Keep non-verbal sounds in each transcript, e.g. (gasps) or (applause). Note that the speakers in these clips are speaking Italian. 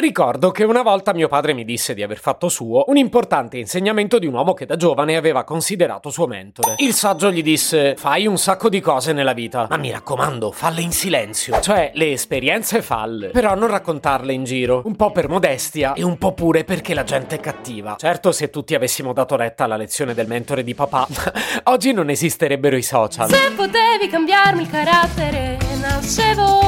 Ricordo che una volta mio padre mi disse di aver fatto suo un importante insegnamento di un uomo che da giovane aveva considerato suo mentore. Il saggio gli disse: Fai un sacco di cose nella vita, ma mi raccomando, falle in silenzio. Cioè, le esperienze falle, però non raccontarle in giro. Un po' per modestia e un po' pure perché la gente è cattiva. Certo, se tutti avessimo dato retta alla lezione del mentore di papà, (laughs) oggi non esisterebbero i social. Se potevi cambiarmi il carattere, nascevo.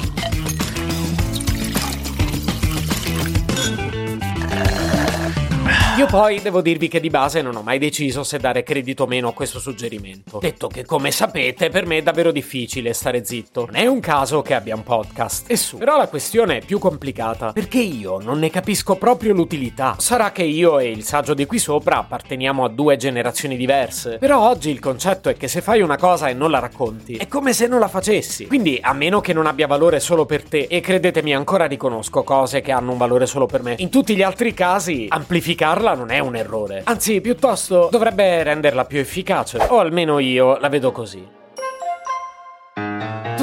Io poi devo dirvi che di base non ho mai deciso se dare credito o meno a questo suggerimento. Detto che, come sapete, per me è davvero difficile stare zitto. Non è un caso che abbia un podcast. E su. Però la questione è più complicata, perché io non ne capisco proprio l'utilità. Sarà che io e il saggio di qui sopra apparteniamo a due generazioni diverse. Però oggi il concetto è che se fai una cosa e non la racconti, è come se non la facessi. Quindi, a meno che non abbia valore solo per te, e credetemi, ancora riconosco cose che hanno un valore solo per me. In tutti gli altri casi, amplificarla non è un errore. Anzi, piuttosto dovrebbe renderla più efficace. O almeno io la vedo così.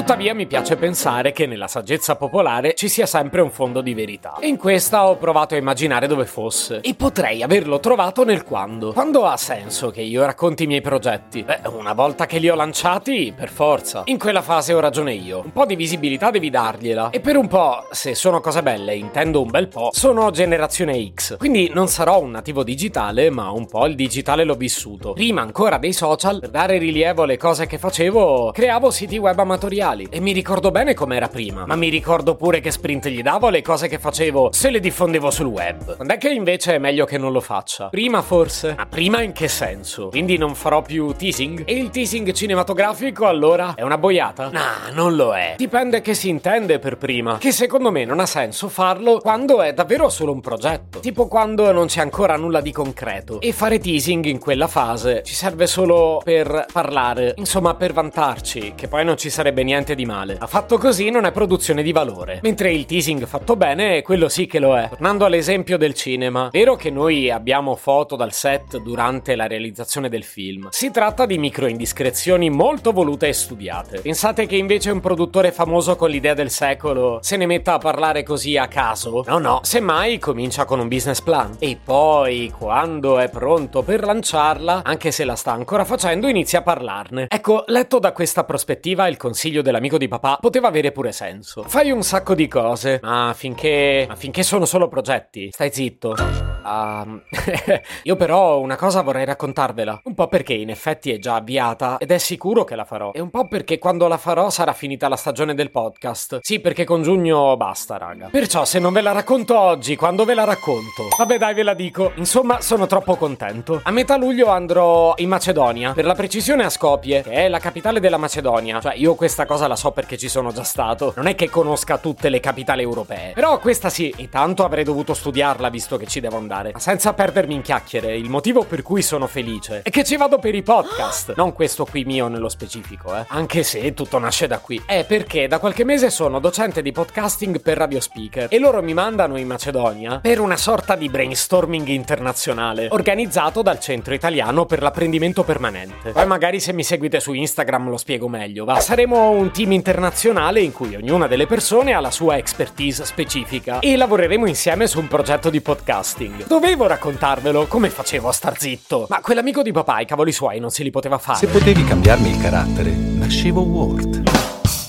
Tuttavia mi piace pensare che nella saggezza popolare ci sia sempre un fondo di verità. E in questa ho provato a immaginare dove fosse. E potrei averlo trovato nel quando. Quando ha senso che io racconti i miei progetti? Beh, una volta che li ho lanciati, per forza. In quella fase ho ragione io. Un po' di visibilità devi dargliela. E per un po', se sono cose belle, intendo un bel po', sono generazione X. Quindi non sarò un nativo digitale, ma un po' il digitale l'ho vissuto. Prima ancora dei social, per dare rilievo alle cose che facevo, creavo siti web amatoriali e mi ricordo bene com'era prima, ma mi ricordo pure che sprint gli davo le cose che facevo se le diffondevo sul web. Quando è che invece è meglio che non lo faccia? Prima forse? Ma prima in che senso? Quindi non farò più teasing? E il teasing cinematografico allora è una boiata? Nah, non lo è. Dipende che si intende per prima. Che secondo me non ha senso farlo quando è davvero solo un progetto. Tipo quando non c'è ancora nulla di concreto. E fare teasing in quella fase ci serve solo per parlare, insomma per vantarci, che poi non ci sarebbe niente niente di male. Ma fatto così non è produzione di valore. Mentre il teasing fatto bene, quello sì che lo è. Tornando all'esempio del cinema, vero che noi abbiamo foto dal set durante la realizzazione del film. Si tratta di micro indiscrezioni molto volute e studiate. Pensate che invece un produttore famoso con l'idea del secolo se ne metta a parlare così a caso? No, no, semmai comincia con un business plan. E poi, quando è pronto per lanciarla, anche se la sta ancora facendo, inizia a parlarne. Ecco, letto da questa prospettiva, il consiglio dell'amico di papà poteva avere pure senso. Fai un sacco di cose, ma finché, ma finché sono solo progetti, stai zitto. Um, (laughs) io però una cosa vorrei raccontarvela. Un po' perché in effetti è già avviata ed è sicuro che la farò. E un po' perché quando la farò sarà finita la stagione del podcast. Sì, perché con giugno basta, raga. Perciò se non ve la racconto oggi, quando ve la racconto? Vabbè, dai, ve la dico. Insomma, sono troppo contento. A metà luglio andrò in Macedonia, per la precisione a Skopje, che è la capitale della Macedonia. Cioè, io questa cosa la so perché ci sono già stato. Non è che conosca tutte le capitali europee. Però questa sì, e tanto avrei dovuto studiarla visto che ci devo andare. Ma senza perdermi in chiacchiere, il motivo per cui sono felice è che ci vado per i podcast. (gasps) Non questo qui mio nello specifico, eh. Anche se tutto nasce da qui. È perché da qualche mese sono docente di podcasting per radio speaker e loro mi mandano in Macedonia per una sorta di brainstorming internazionale organizzato dal Centro Italiano per l'apprendimento permanente. Poi magari se mi seguite su Instagram lo spiego meglio, va. Saremo un team internazionale in cui ognuna delle persone ha la sua expertise specifica e lavoreremo insieme su un progetto di podcasting. Dovevo raccontarvelo, come facevo a star zitto? Ma quell'amico di papà, i cavoli suoi, non se li poteva fare. Se potevi cambiarmi il carattere, nascevo Ward.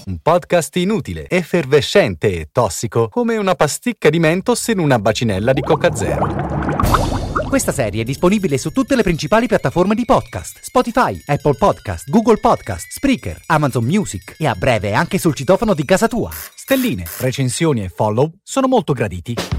Un podcast inutile, effervescente e tossico, come una pasticca di mentos in una bacinella di Coca Zero. Questa serie è disponibile su tutte le principali piattaforme di podcast: Spotify, Apple Podcast, Google Podcast, Spreaker, Amazon Music e a breve anche sul citofono di casa tua. Stelline, recensioni e follow sono molto graditi.